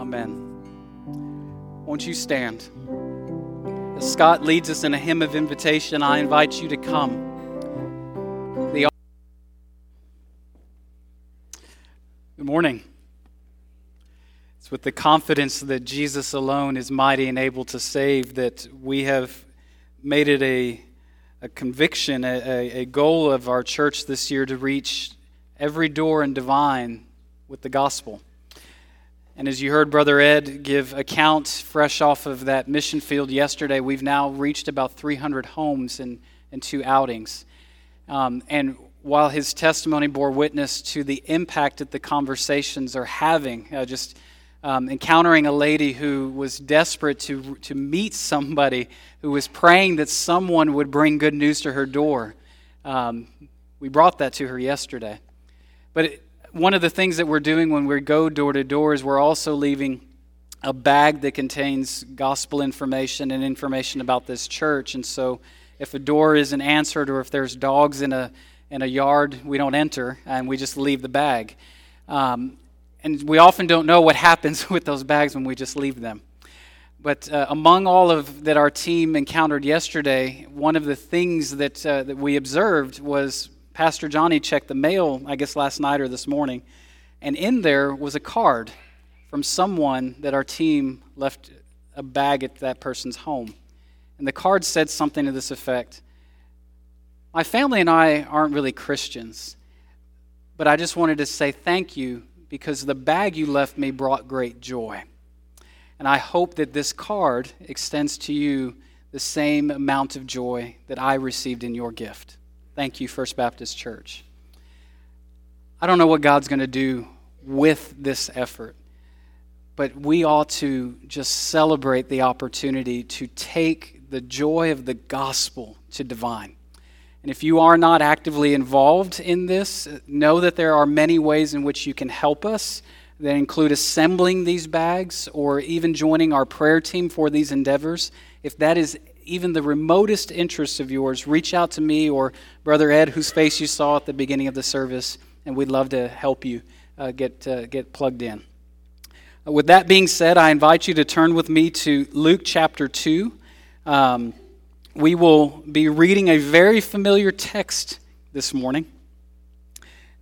Amen. Won't you stand? As Scott leads us in a hymn of invitation, I invite you to come. The Good morning. It's with the confidence that Jesus alone is mighty and able to save that we have made it a, a conviction, a, a goal of our church this year to reach every door in Devine with the gospel. And as you heard Brother Ed give account fresh off of that mission field yesterday, we've now reached about 300 homes in, in two outings. Um, and while his testimony bore witness to the impact that the conversations are having, uh, just um, encountering a lady who was desperate to, to meet somebody who was praying that someone would bring good news to her door. Um, we brought that to her yesterday. But it, one of the things that we're doing when we go door to door is we're also leaving a bag that contains gospel information and information about this church. And so, if a door isn't answered or if there's dogs in a in a yard, we don't enter and we just leave the bag. Um, and we often don't know what happens with those bags when we just leave them. But uh, among all of that our team encountered yesterday, one of the things that uh, that we observed was Pastor Johnny checked the mail, I guess last night or this morning, and in there was a card from someone that our team left a bag at that person's home. And the card said something to this effect My family and I aren't really Christians, but I just wanted to say thank you because the bag you left me brought great joy. And I hope that this card extends to you the same amount of joy that I received in your gift. Thank you, First Baptist Church. I don't know what God's going to do with this effort, but we ought to just celebrate the opportunity to take the joy of the gospel to Devine. And if you are not actively involved in this, know that there are many ways in which you can help us that include assembling these bags or even joining our prayer team for these endeavors. If that is even the remotest interests of yours, reach out to me or Brother Ed, whose face you saw at the beginning of the service, and we'd love to help you uh, get, uh, get plugged in. Uh, with that being said, I invite you to turn with me to Luke chapter 2. Um, we will be reading a very familiar text this morning.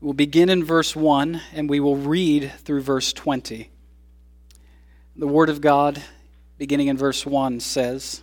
We'll begin in verse 1 and we will read through verse 20. The Word of God, beginning in verse 1, says,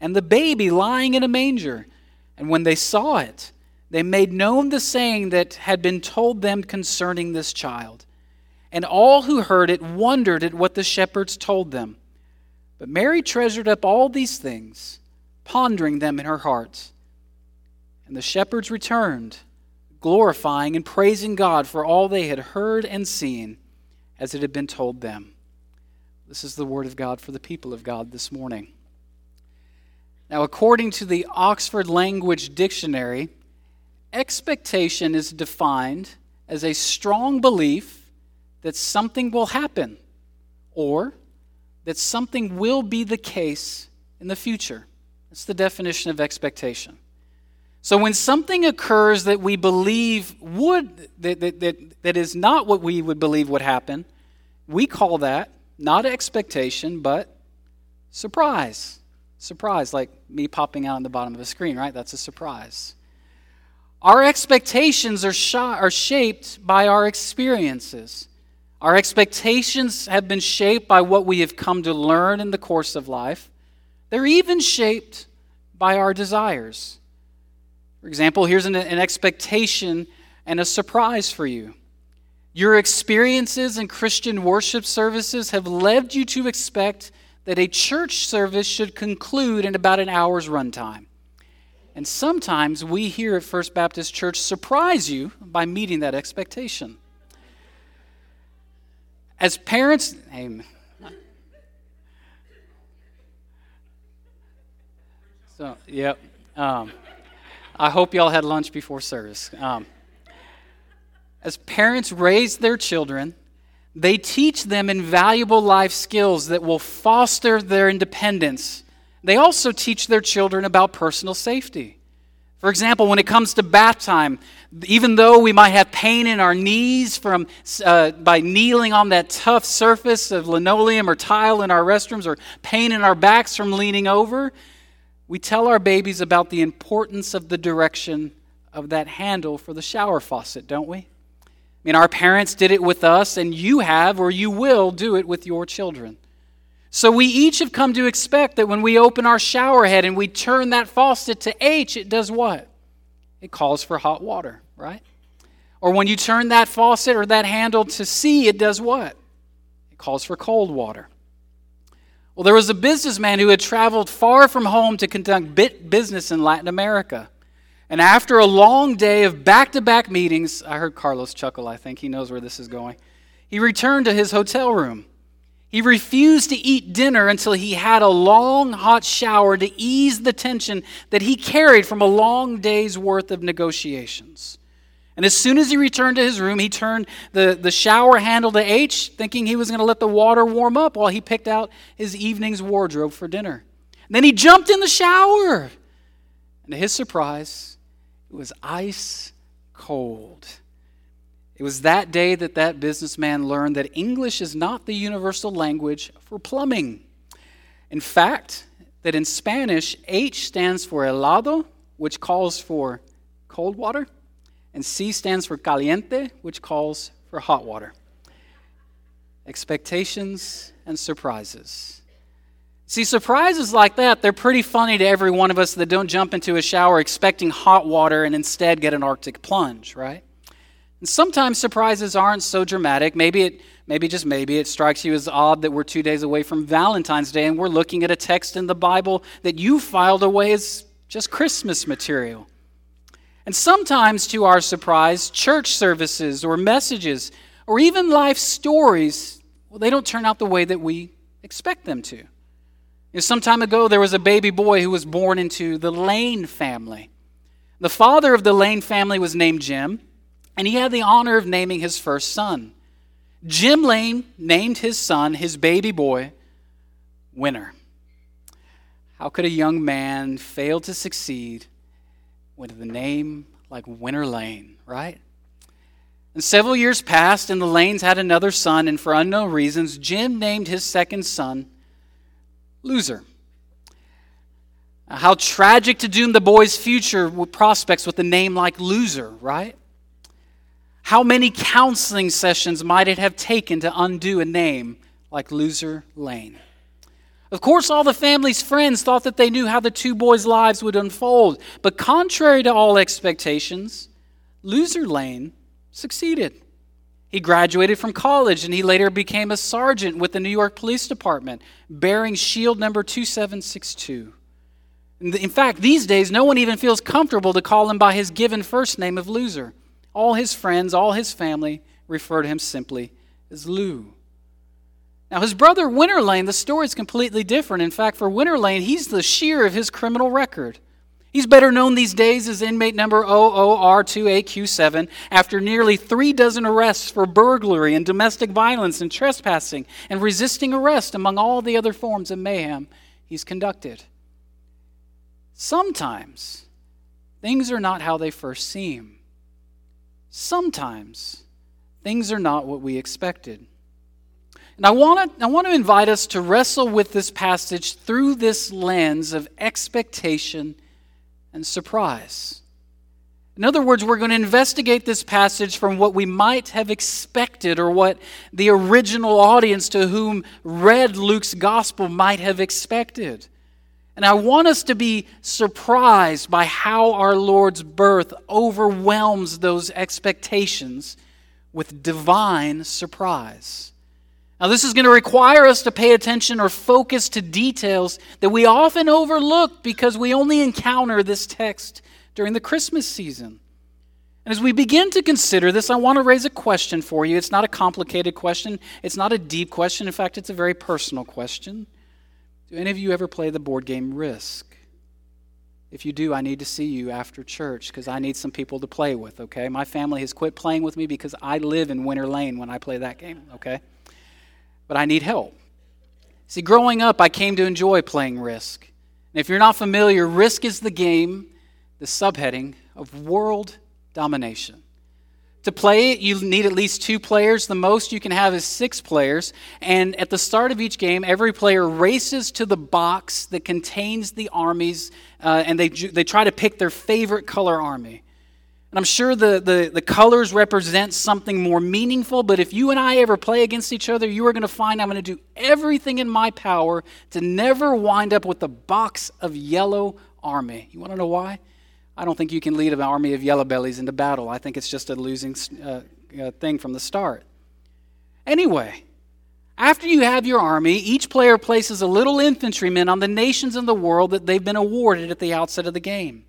and the baby lying in a manger. And when they saw it, they made known the saying that had been told them concerning this child. And all who heard it wondered at what the shepherds told them. But Mary treasured up all these things, pondering them in her heart. And the shepherds returned, glorifying and praising God for all they had heard and seen as it had been told them. This is the word of God for the people of God this morning. Now, according to the Oxford Language Dictionary, expectation is defined as a strong belief that something will happen or that something will be the case in the future. That's the definition of expectation. So when something occurs that we believe would, that, that, that, that is not what we would believe would happen, we call that not expectation, but surprise. Surprise, like me popping out on the bottom of the screen, right? That's a surprise. Our expectations are, sh- are shaped by our experiences. Our expectations have been shaped by what we have come to learn in the course of life. They're even shaped by our desires. For example, here's an, an expectation and a surprise for you. Your experiences in Christian worship services have led you to expect that a church service should conclude in about an hour's runtime. And sometimes we here at First Baptist Church surprise you by meeting that expectation. As parents, amen. So, yep. Um, I hope y'all had lunch before service. Um, as parents raise their children, they teach them invaluable life skills that will foster their independence. They also teach their children about personal safety. For example, when it comes to bath time, even though we might have pain in our knees from uh, by kneeling on that tough surface of linoleum or tile in our restrooms, or pain in our backs from leaning over, we tell our babies about the importance of the direction of that handle for the shower faucet, don't we? I mean, our parents did it with us, and you have or you will do it with your children. So we each have come to expect that when we open our shower head and we turn that faucet to H, it does what? It calls for hot water, right? Or when you turn that faucet or that handle to C, it does what? It calls for cold water. Well, there was a businessman who had traveled far from home to conduct business in Latin America. And after a long day of back to back meetings, I heard Carlos chuckle, I think he knows where this is going. He returned to his hotel room. He refused to eat dinner until he had a long hot shower to ease the tension that he carried from a long day's worth of negotiations. And as soon as he returned to his room, he turned the, the shower handle to H, thinking he was going to let the water warm up while he picked out his evening's wardrobe for dinner. And then he jumped in the shower. And to his surprise, it was ice cold. It was that day that that businessman learned that English is not the universal language for plumbing. In fact, that in Spanish, H stands for helado, which calls for cold water, and C stands for caliente, which calls for hot water. Expectations and surprises. See, surprises like that, they're pretty funny to every one of us that don't jump into a shower expecting hot water and instead get an Arctic plunge, right? And sometimes surprises aren't so dramatic. Maybe it maybe just maybe it strikes you as odd that we're 2 days away from Valentine's Day and we're looking at a text in the Bible that you filed away as just Christmas material. And sometimes, to our surprise, church services or messages or even life stories, well, they don't turn out the way that we expect them to. Know, some time ago, there was a baby boy who was born into the Lane family. The father of the Lane family was named Jim, and he had the honor of naming his first son. Jim Lane named his son, his baby boy, Winner. How could a young man fail to succeed with a name like Winner Lane, right? And several years passed, and the Lanes had another son, and for unknown reasons, Jim named his second son Loser. How tragic to doom the boy's future prospects with a name like Loser, right? How many counseling sessions might it have taken to undo a name like Loser Lane? Of course, all the family's friends thought that they knew how the two boys' lives would unfold, but contrary to all expectations, Loser Lane succeeded. He graduated from college and he later became a sergeant with the New York Police Department, bearing shield number 2762. In fact, these days, no one even feels comfortable to call him by his given first name of loser. All his friends, all his family refer to him simply as Lou. Now, his brother Winner Lane, the story is completely different. In fact, for Winner Lane, he's the sheer of his criminal record. He's better known these days as inmate number OOR2AQ7 after nearly three dozen arrests for burglary and domestic violence and trespassing and resisting arrest, among all the other forms of mayhem he's conducted. Sometimes things are not how they first seem. Sometimes things are not what we expected. And I want, to, I want to invite us to wrestle with this passage through this lens of expectation and surprise. In other words, we're going to investigate this passage from what we might have expected or what the original audience to whom read Luke's gospel might have expected. And I want us to be surprised by how our Lord's birth overwhelms those expectations with divine surprise. Now, this is going to require us to pay attention or focus to details that we often overlook because we only encounter this text during the Christmas season. And as we begin to consider this, I want to raise a question for you. It's not a complicated question, it's not a deep question. In fact, it's a very personal question. Do any of you ever play the board game Risk? If you do, I need to see you after church because I need some people to play with, okay? My family has quit playing with me because I live in Winner Lane when I play that game, okay? But I need help. See, growing up, I came to enjoy playing Risk. And if you're not familiar, Risk is the game, the subheading of world domination. To play it, you need at least two players. The most you can have is six players. And at the start of each game, every player races to the box that contains the armies, uh, and they, they try to pick their favorite color army. And I'm sure the, the, the colors represent something more meaningful, but if you and I ever play against each other, you are going to find I'm going to do everything in my power to never wind up with a box of yellow army. You want to know why? I don't think you can lead an army of yellow bellies into battle. I think it's just a losing uh, uh, thing from the start. Anyway, after you have your army, each player places a little infantryman on the nations in the world that they've been awarded at the outset of the game.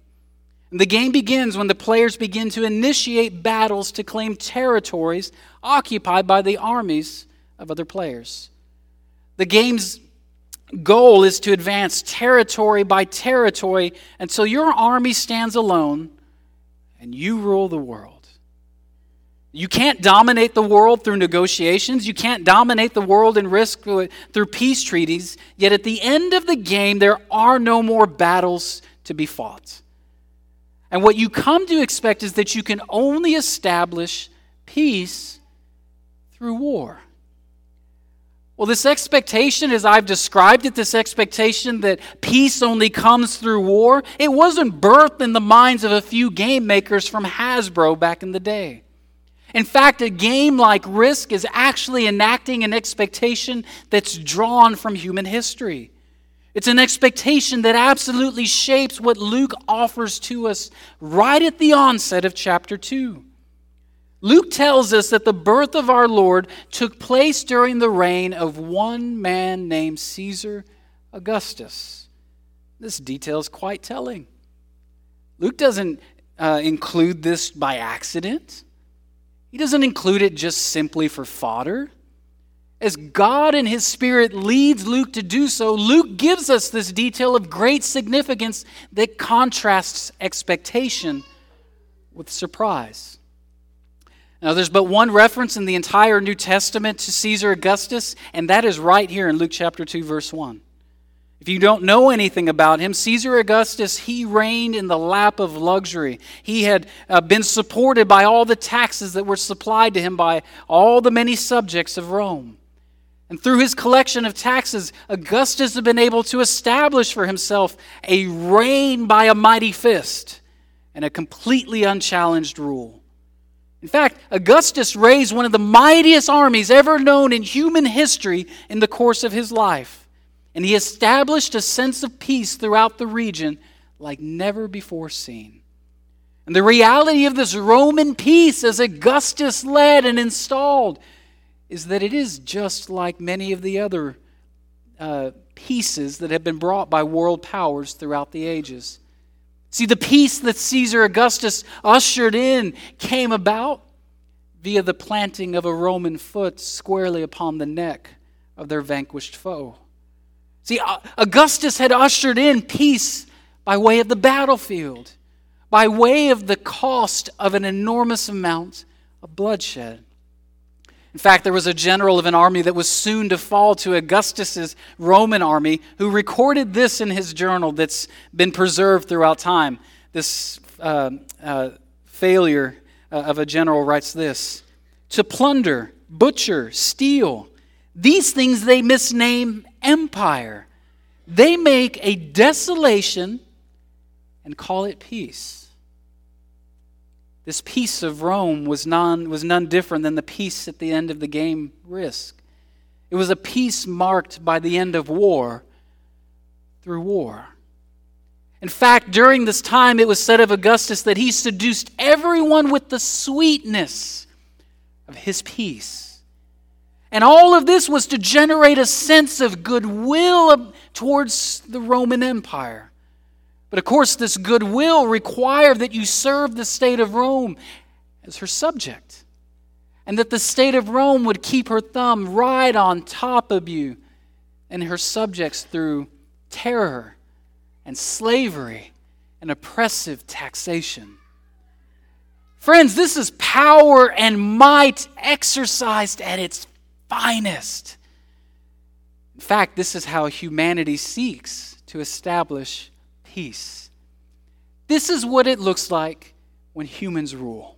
The game begins when the players begin to initiate battles to claim territories occupied by the armies of other players. The game's goal is to advance territory by territory until your army stands alone and you rule the world. You can't dominate the world through negotiations. You can't dominate the world and risk through peace treaties. Yet at the end of the game, there are no more battles to be fought. And what you come to expect is that you can only establish peace through war. Well, this expectation, as I've described it, this expectation that peace only comes through war, it wasn't birthed in the minds of a few game makers from Hasbro back in the day. In fact, a game like Risk is actually enacting an expectation that's drawn from human history. It's an expectation that absolutely shapes what Luke offers to us right at the onset of chapter 2. Luke tells us that the birth of our Lord took place during the reign of one man named Caesar Augustus. This detail is quite telling. Luke doesn't uh, include this by accident, he doesn't include it just simply for fodder. As God and His Spirit leads Luke to do so, Luke gives us this detail of great significance that contrasts expectation with surprise. Now, there's but one reference in the entire New Testament to Caesar Augustus, and that is right here in Luke chapter 2, verse 1. If you don't know anything about him, Caesar Augustus, he reigned in the lap of luxury. He had uh, been supported by all the taxes that were supplied to him by all the many subjects of Rome. And through his collection of taxes, Augustus had been able to establish for himself a reign by a mighty fist and a completely unchallenged rule. In fact, Augustus raised one of the mightiest armies ever known in human history in the course of his life. And he established a sense of peace throughout the region like never before seen. And the reality of this Roman peace, as Augustus led and installed, is that it is just like many of the other uh, peaces that have been brought by world powers throughout the ages. See, the peace that Caesar Augustus ushered in came about via the planting of a Roman foot squarely upon the neck of their vanquished foe. See, Augustus had ushered in peace by way of the battlefield, by way of the cost of an enormous amount of bloodshed. In fact, there was a general of an army that was soon to fall to Augustus's Roman army who recorded this in his journal that's been preserved throughout time. This uh, uh, failure uh, of a general writes this To plunder, butcher, steal, these things they misname empire. They make a desolation and call it peace. This peace of Rome was none, was none different than the peace at the end of the game risk. It was a peace marked by the end of war through war. In fact, during this time, it was said of Augustus that he seduced everyone with the sweetness of his peace. And all of this was to generate a sense of goodwill towards the Roman Empire. But of course, this goodwill required that you serve the state of Rome as her subject, and that the state of Rome would keep her thumb right on top of you and her subjects through terror and slavery and oppressive taxation. Friends, this is power and might exercised at its finest. In fact, this is how humanity seeks to establish peace. This is what it looks like when humans rule.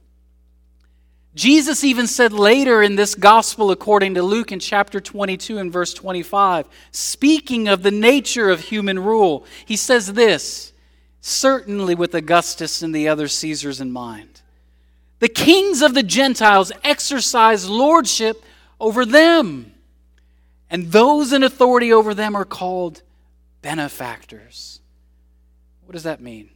Jesus even said later in this gospel, according to Luke in chapter 22 and verse 25, speaking of the nature of human rule, he says this, certainly with Augustus and the other Caesars in mind. The kings of the Gentiles exercise lordship over them, and those in authority over them are called benefactors. What does that mean?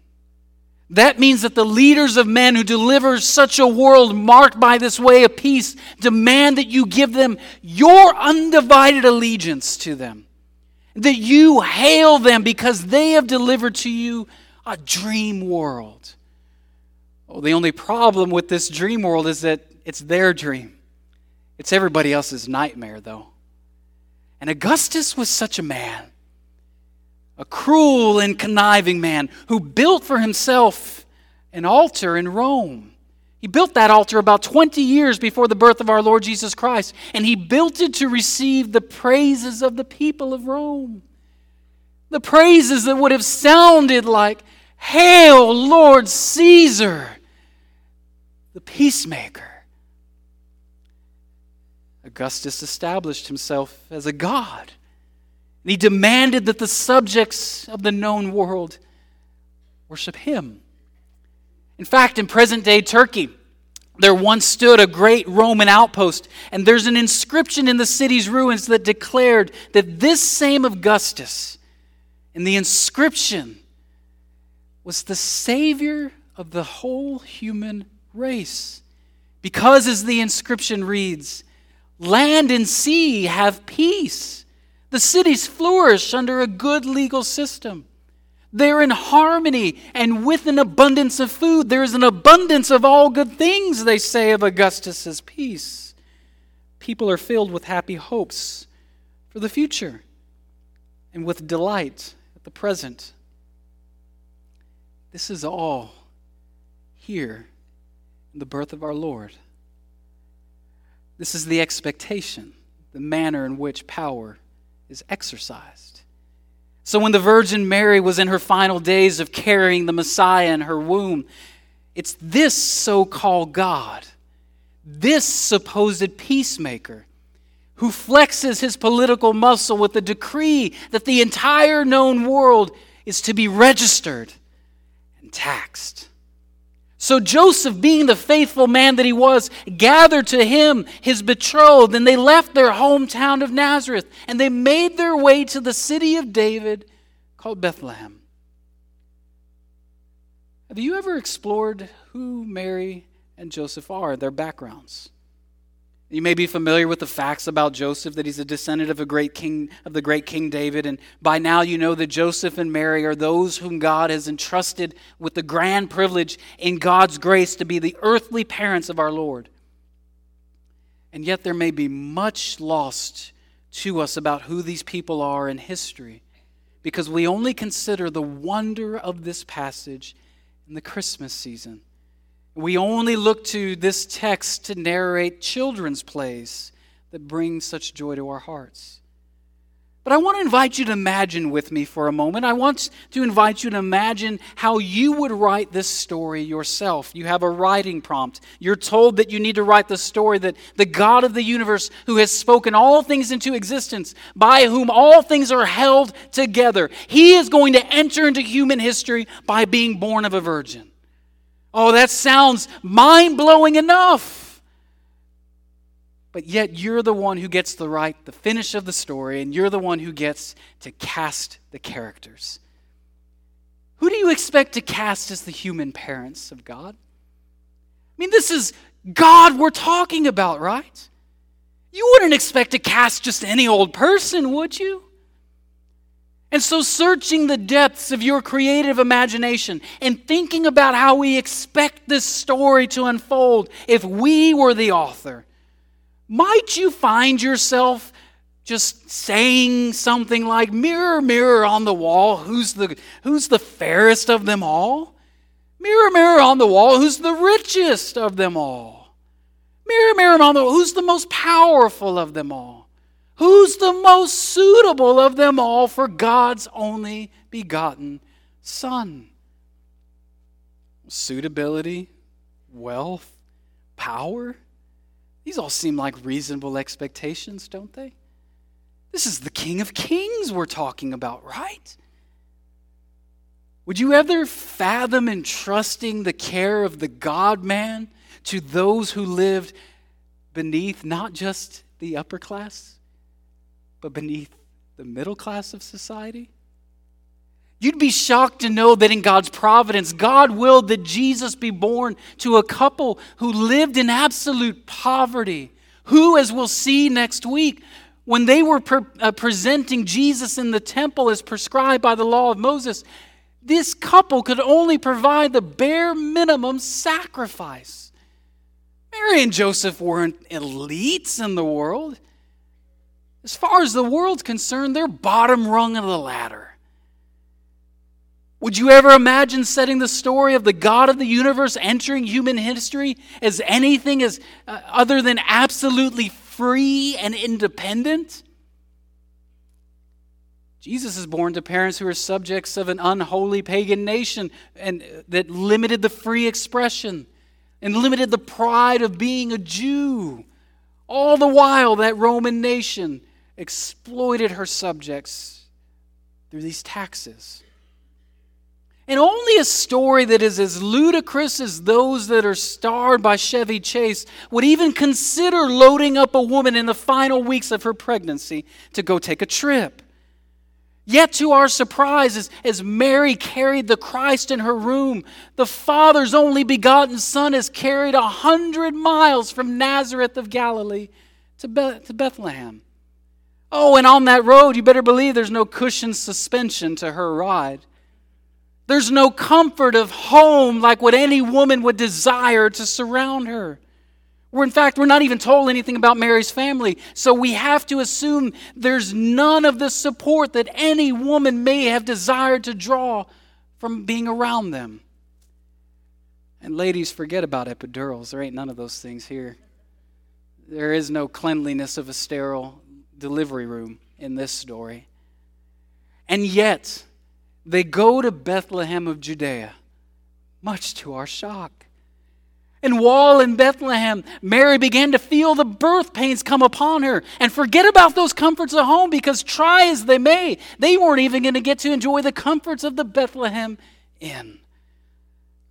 That means that the leaders of men who deliver such a world marked by this way of peace demand that you give them your undivided allegiance to them. That you hail them because they have delivered to you a dream world. The only problem with this dream world is that it's their dream. It's everybody else's nightmare, though. And Augustus was such a man a cruel and conniving man who built for himself an altar in Rome. He built that altar about 20 years before the birth of our Lord Jesus Christ, and he built it to receive the praises of the people of Rome. The praises that would have sounded like, Hail, Lord Caesar, the peacemaker. Augustus established himself as a god and he demanded that the subjects of the known world worship him. In fact, in present day Turkey, there once stood a great Roman outpost, and there's an inscription in the city's ruins that declared that this same Augustus, and the inscription was the Savior of the whole human race. Because, as the inscription reads, land and sea have peace. The cities flourish under a good legal system. They're in harmony and with an abundance of food. There is an abundance of all good things, they say of Augustus's peace. People are filled with happy hopes for the future and with delight at the present. This is all here in the birth of our Lord. This is the expectation, the manner in which power is exercised. So when the Virgin Mary was in her final days of carrying the Messiah in her womb, it's this so called God, this supposed peacemaker, who flexes his political muscle with the decree that the entire known world is to be registered and taxed. So Joseph, being the faithful man that he was, gathered to him his betrothed, and they left their hometown of Nazareth, and they made their way to the city of David called Bethlehem. Have you ever explored who Mary and Joseph are, their backgrounds? You may be familiar with the facts about Joseph that he's a descendant of a great king of the great King David and by now you know that Joseph and Mary are those whom God has entrusted with the grand privilege in God's grace to be the earthly parents of our Lord. And yet there may be much lost to us about who these people are in history because we only consider the wonder of this passage in the Christmas season. We only look to this text to narrate children's plays that bring such joy to our hearts. But I want to invite you to imagine with me for a moment. I want to invite you to imagine how you would write this story yourself. You have a writing prompt. You're told that you need to write the story that the God of the universe, who has spoken all things into existence, by whom all things are held together, he is going to enter into human history by being born of a virgin. Oh, that sounds mind blowing enough. But yet, you're the one who gets to write the finish of the story, and you're the one who gets to cast the characters. Who do you expect to cast as the human parents of God? I mean, this is God we're talking about, right? You wouldn't expect to cast just any old person, would you? And so, searching the depths of your creative imagination and thinking about how we expect this story to unfold if we were the author, might you find yourself just saying something like, Mirror, mirror on the wall, who's the, who's the fairest of them all? Mirror, mirror on the wall, who's the richest of them all? Mirror, mirror on the wall, who's the most powerful of them all? Most suitable of them all for God's only begotten Son? Suitability, wealth, power. These all seem like reasonable expectations, don't they? This is the King of Kings we're talking about, right? Would you ever fathom entrusting the care of the God man to those who lived beneath not just the upper class, but beneath the middle class of society? You'd be shocked to know that in God's providence, God willed that Jesus be born to a couple who lived in absolute poverty. Who, as we'll see next week, when they were pre- uh, presenting Jesus in the temple as prescribed by the law of Moses, this couple could only provide the bare minimum sacrifice. Mary and Joseph weren't elites in the world. As far as the world's concerned, they're bottom rung of the ladder. Would you ever imagine setting the story of the God of the universe entering human history as anything as uh, other than absolutely free and independent? Jesus is born to parents who are subjects of an unholy pagan nation and uh, that limited the free expression and limited the pride of being a Jew. All the while that Roman nation exploited her subjects through these taxes. And only a story that is as ludicrous as those that are starred by Chevy Chase would even consider loading up a woman in the final weeks of her pregnancy to go take a trip. Yet, to our surprise, as, as Mary carried the Christ in her room, the Father's only begotten Son is carried a hundred miles from Nazareth of Galilee to, to Bethlehem. Oh, and on that road, you better believe there's no cushioned suspension to her ride. There's no comfort of home like what any woman would desire to surround her. We're, in fact, we're not even told anything about Mary's family, so we have to assume there's none of the support that any woman may have desired to draw from being around them. And ladies, forget about epidurals. There ain't none of those things here. There is no cleanliness of a sterile delivery room in this story. And yet, they go to Bethlehem of Judea, much to our shock. And while in Bethlehem, Mary began to feel the birth pains come upon her. And forget about those comforts of home because, try as they may, they weren't even going to get to enjoy the comforts of the Bethlehem Inn.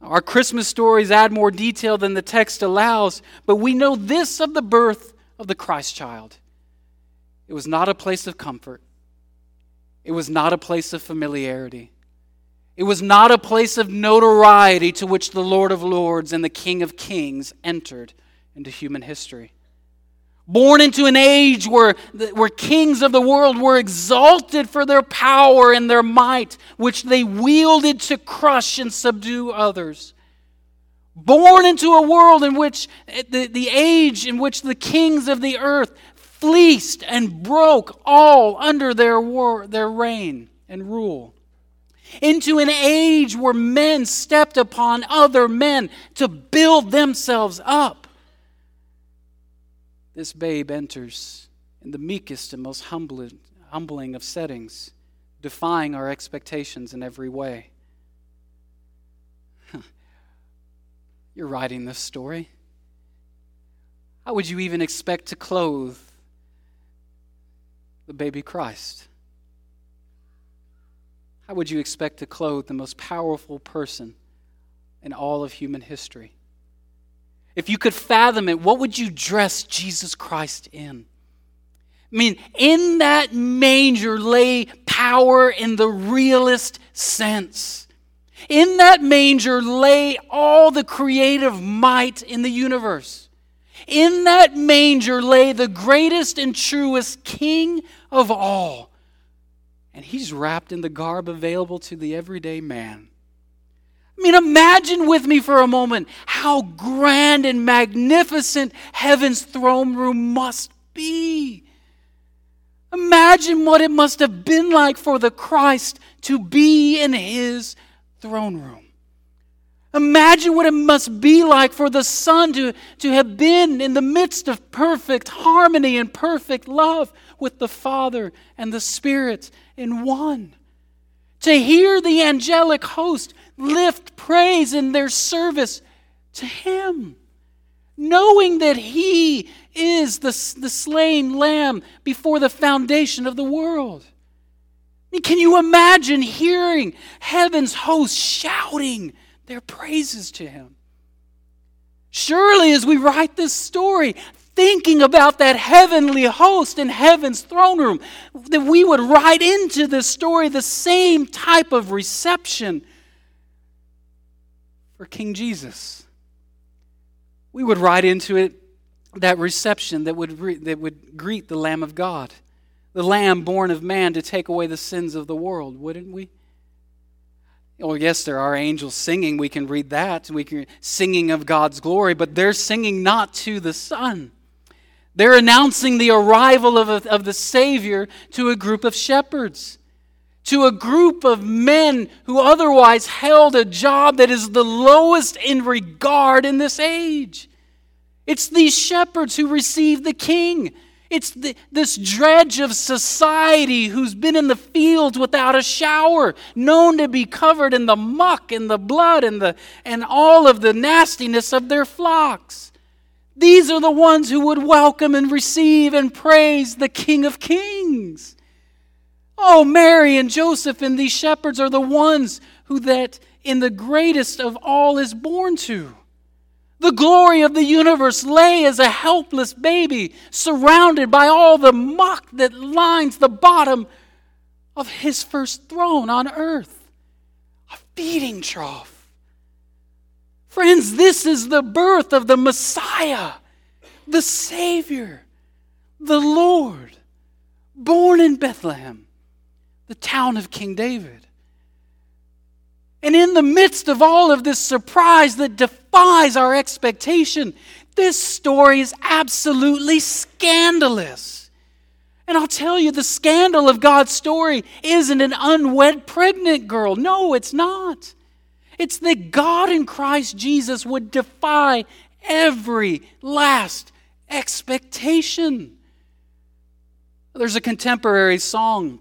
Our Christmas stories add more detail than the text allows, but we know this of the birth of the Christ child it was not a place of comfort. It was not a place of familiarity. It was not a place of notoriety to which the Lord of Lords and the King of Kings entered into human history. born into an age where, where kings of the world were exalted for their power and their might, which they wielded to crush and subdue others. Born into a world in which eh, the, the age in which the kings of the earth fleeced and broke all under their, war, their reign and rule. Into an age where men stepped upon other men to build themselves up this babe enters in the meekest and most humbling, humbling of settings, defying our expectations in every way. You're writing this story. How would you even expect to clothe the baby Christ? How would you expect to clothe the most powerful person in all of human history? If you could fathom it, what would you dress Jesus Christ in? I mean, in that manger lay power in the realest sense. In that manger lay all the creative might in the universe. In that manger lay the greatest and truest King of all. And he's wrapped in the garb available to the everyday man. I mean, imagine with me for a moment how grand and magnificent heaven's throne room must be. Imagine what it must have been like for the Christ to be in his throne room. Imagine what it must be like for the Son to, to have been in the midst of perfect harmony and perfect love with the Father and the Spirit in one. To hear the angelic host lift praise in their service to Him, knowing that He is the, the slain lamb before the foundation of the world. Can you imagine hearing heaven's host shouting their praises to Him? Surely, as we write this story, thinking about that heavenly host in heaven's throne room, that we would write into this story the same type of reception for King Jesus. We would write into it that reception that would, re- that would greet the Lamb of God, the Lamb born of man to take away the sins of the world, wouldn't we? Oh, yes, there are angels singing. We can read that. We can singing of God's glory, but they're singing not to the Son. They're announcing the arrival of, a, of the Savior to a group of shepherds to a group of men who otherwise held a job that is the lowest in regard in this age. It's these shepherds who receive the king. It's the, this dredge of society who's been in the fields without a shower, known to be covered in the muck and the blood and, the, and all of the nastiness of their flocks. These are the ones who would welcome and receive and praise the King of Kings. Oh, Mary and Joseph and these shepherds are the ones who that in the greatest of all is born to. The glory of the universe lay as a helpless baby, surrounded by all the muck that lines the bottom of his first throne on earth a feeding trough. Friends, this is the birth of the Messiah, the Savior, the Lord, born in Bethlehem the town of King David. And in the midst of all of this surprise that defies our expectation, this story is absolutely scandalous. And I'll tell you, the scandal of God's story isn't an unwed pregnant girl. No, it's not. It's that God in Christ Jesus would defy every last expectation. There's a contemporary song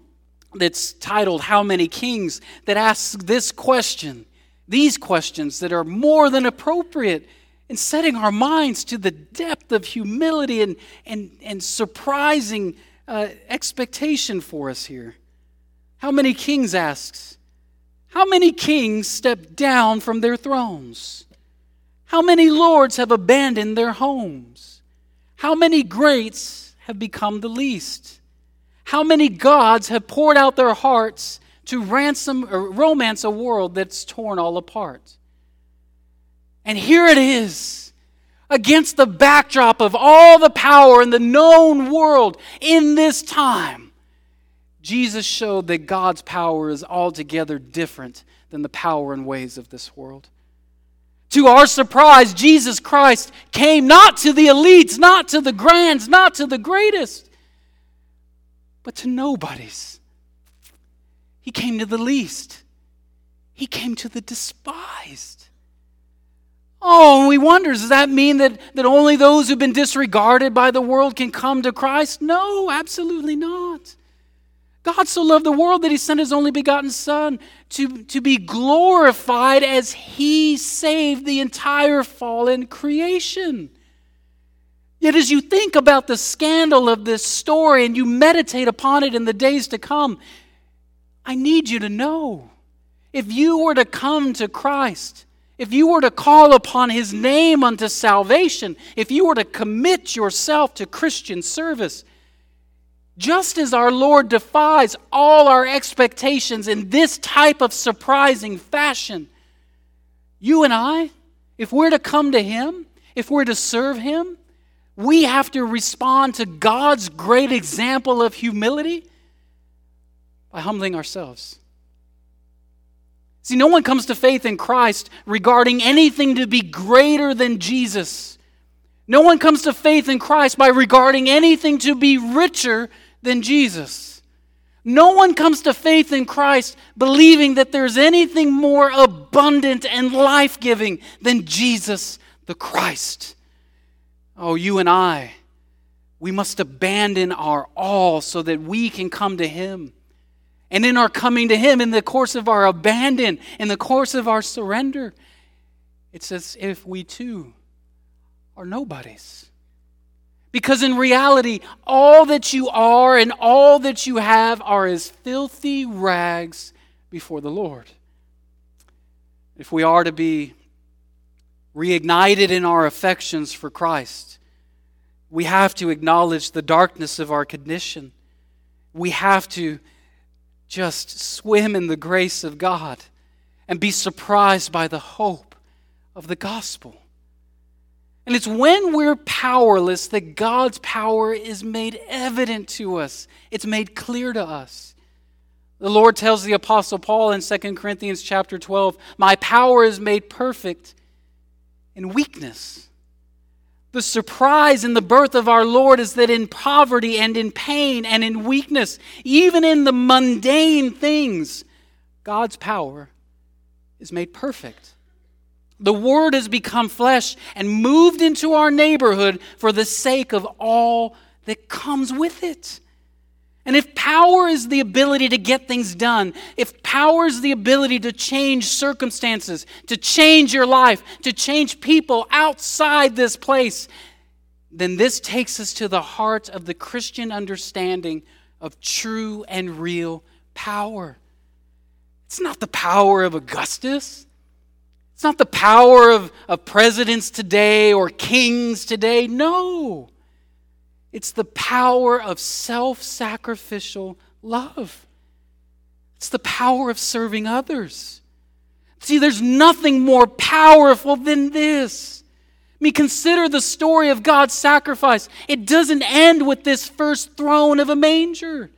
that's titled How Many Kings that asks this question, these questions that are more than appropriate in setting our minds to the depth of humility and, and, and surprising uh, expectation for us here. How many kings asks, How many kings stepped down from their thrones? How many lords have abandoned their homes? How many greats have become the least? How many gods have poured out their hearts to ransom or romance a world that's torn all apart? And here it is against the backdrop of all the power in the known world in this time, Jesus showed that God's power is altogether different than the power and ways of this world. To our surprise, Jesus Christ came not to the elites, not to the grands, not to the greatest, but to nobodies. He came to the least. He came to the despised. Oh, and we wonder does that mean that, that only those who've been disregarded by the world can come to Christ? No, absolutely not. God so loved the world that he sent his only begotten Son to, to be glorified as he saved the entire fallen creation. Yet, as you think about the scandal of this story and you meditate upon it in the days to come, I need you to know if you were to come to Christ, if you were to call upon his name unto salvation, if you were to commit yourself to Christian service, just as our Lord defies all our expectations in this type of surprising fashion, you and I, if we're to come to him, if we're to serve him, we have to respond to God's great example of humility by humbling ourselves. See, no one comes to faith in Christ regarding anything to be greater than Jesus. No one comes to faith in Christ by regarding anything to be richer than Jesus. No one comes to faith in Christ believing that there's anything more abundant and life giving than Jesus the Christ. Oh, you and I, we must abandon our all so that we can come to Him. And in our coming to Him, in the course of our abandon, in the course of our surrender, it's as if we too are nobodies. Because in reality, all that you are and all that you have are as filthy rags before the Lord. If we are to be reignited in our affections for Christ, we have to acknowledge the darkness of our condition. We have to just swim in the grace of God and be surprised by the hope of the gospel. And it's when we're powerless that God's power is made evident to us, it's made clear to us. The Lord tells the apostle Paul in 2 Corinthians chapter 12, "My power is made perfect in weakness." The surprise in the birth of our Lord is that in poverty and in pain and in weakness, even in the mundane things, God's power is made perfect. The Word has become flesh and moved into our neighborhood for the sake of all that comes with it. And if power is the ability to get things done, if power is the ability to change circumstances, to change your life, to change people outside this place, then this takes us to the heart of the Christian understanding of true and real power. It's not the power of Augustus. It's not the power of, of presidents today or kings today. No. It's the power of self sacrificial love. It's the power of serving others. See, there's nothing more powerful than this. I mean, consider the story of God's sacrifice. It doesn't end with this first throne of a manger.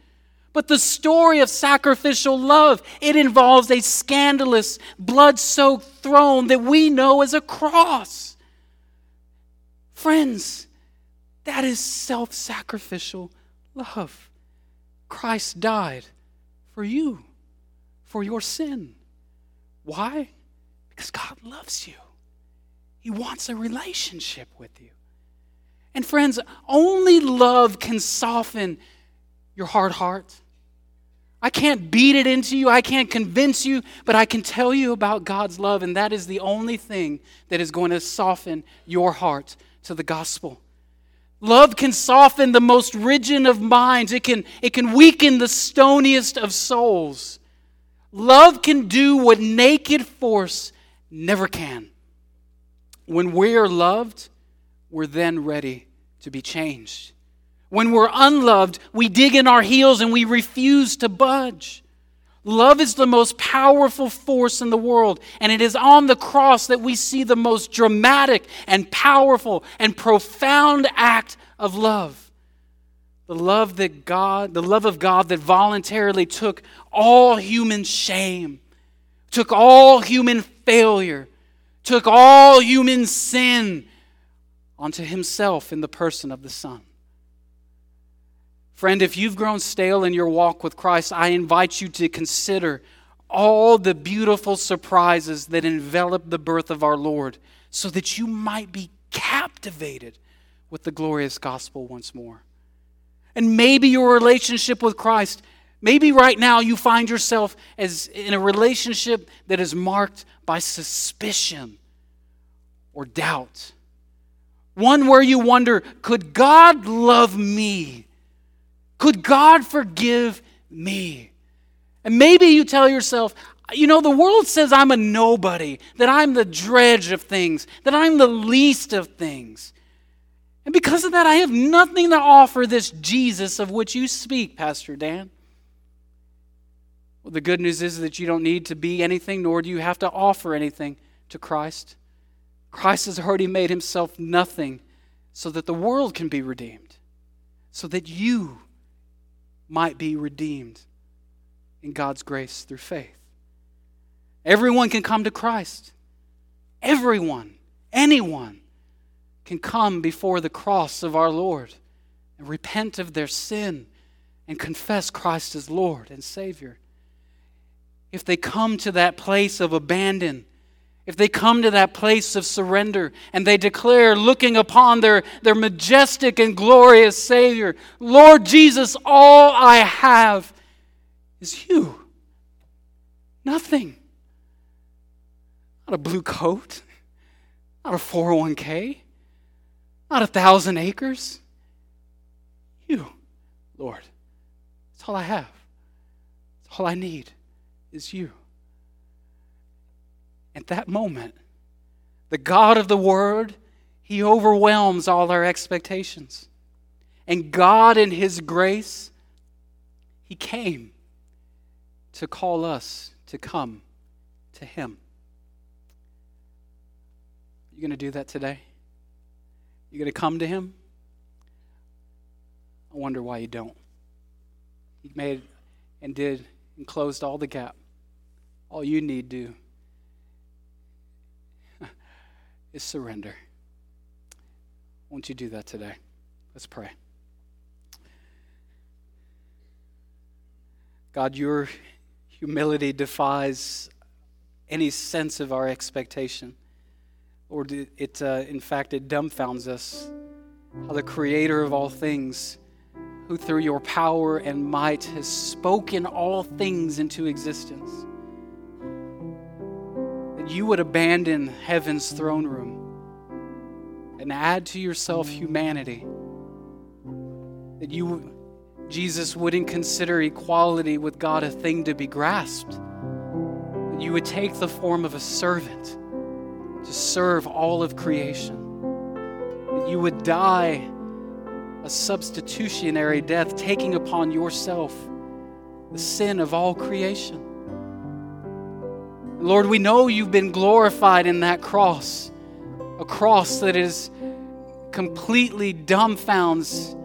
But the story of sacrificial love, it involves a scandalous, blood soaked throne that we know as a cross. Friends, that is self sacrificial love. Christ died for you, for your sin. Why? Because God loves you, He wants a relationship with you. And friends, only love can soften your hard heart. I can't beat it into you. I can't convince you, but I can tell you about God's love, and that is the only thing that is going to soften your heart to the gospel. Love can soften the most rigid of minds, it can, it can weaken the stoniest of souls. Love can do what naked force never can. When we are loved, we're then ready to be changed. When we're unloved, we dig in our heels and we refuse to budge. Love is the most powerful force in the world, and it is on the cross that we see the most dramatic and powerful and profound act of love. The love that God, the love of God that voluntarily took all human shame, took all human failure, took all human sin onto himself in the person of the Son. Friend, if you've grown stale in your walk with Christ, I invite you to consider all the beautiful surprises that envelop the birth of our Lord so that you might be captivated with the glorious gospel once more. And maybe your relationship with Christ, maybe right now you find yourself as in a relationship that is marked by suspicion or doubt. One where you wonder, could God love me could God forgive me? And maybe you tell yourself, you know, the world says I'm a nobody, that I'm the dredge of things, that I'm the least of things. And because of that, I have nothing to offer this Jesus of which you speak, Pastor Dan. Well, the good news is that you don't need to be anything, nor do you have to offer anything to Christ. Christ has already made himself nothing so that the world can be redeemed, so that you might be redeemed in God's grace through faith. Everyone can come to Christ. Everyone, anyone can come before the cross of our Lord and repent of their sin and confess Christ as Lord and Savior. If they come to that place of abandon, if they come to that place of surrender and they declare, looking upon their, their majestic and glorious Savior, Lord Jesus, all I have is you. Nothing. Not a blue coat, not a 401k, not a thousand acres. You, Lord. It's all I have. That's all I need is you. At that moment, the God of the Word, He overwhelms all our expectations. And God, in His grace, He came to call us to come to Him. You going to do that today? You going to come to Him? I wonder why you don't. He made and did and closed all the gap. All you need to do is surrender. Won't you do that today? Let's pray. God, your humility defies any sense of our expectation. Or it, uh, in fact, it dumbfounds us how the creator of all things, who through your power and might has spoken all things into existence, you would abandon heaven's throne room and add to yourself humanity. That you, Jesus, wouldn't consider equality with God a thing to be grasped. That you would take the form of a servant to serve all of creation. That you would die a substitutionary death, taking upon yourself the sin of all creation. Lord, we know you've been glorified in that cross, a cross that is completely dumbfounds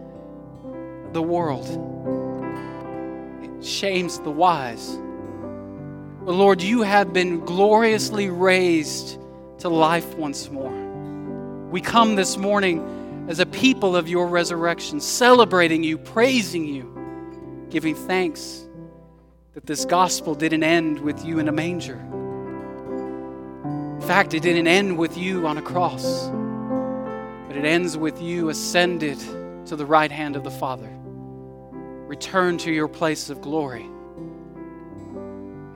the world. It shames the wise. But Lord, you have been gloriously raised to life once more. We come this morning as a people of your resurrection, celebrating you, praising you, giving thanks that this gospel didn't end with you in a manger in fact, it didn't end with you on a cross, but it ends with you ascended to the right hand of the Father. Return to your place of glory.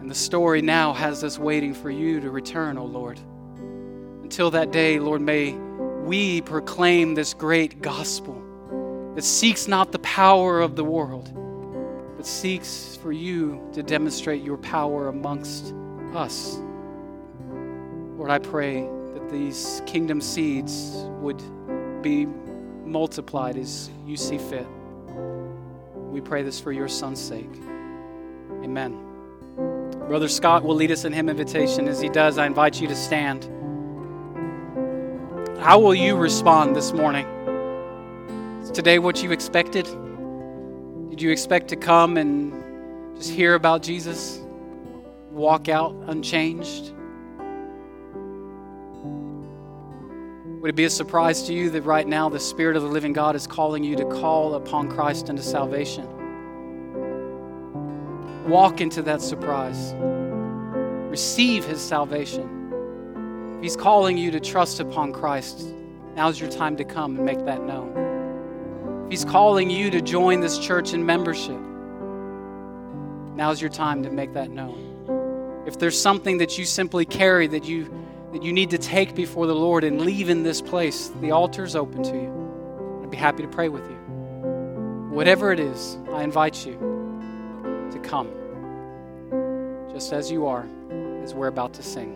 And the story now has us waiting for you to return, O oh Lord. Until that day, Lord, may we proclaim this great gospel that seeks not the power of the world, but seeks for you to demonstrate your power amongst us. Lord, I pray that these kingdom seeds would be multiplied as you see fit. We pray this for your son's sake. Amen. Brother Scott will lead us in hymn invitation. As he does, I invite you to stand. How will you respond this morning? Is today what you expected? Did you expect to come and just hear about Jesus? Walk out unchanged? Would it be a surprise to you that right now the Spirit of the living God is calling you to call upon Christ into salvation? Walk into that surprise. Receive His salvation. If He's calling you to trust upon Christ, now's your time to come and make that known. If He's calling you to join this church in membership, now's your time to make that known. If there's something that you simply carry that you that you need to take before the Lord and leave in this place, the altar's open to you. I'd be happy to pray with you. Whatever it is, I invite you to come just as you are, as we're about to sing.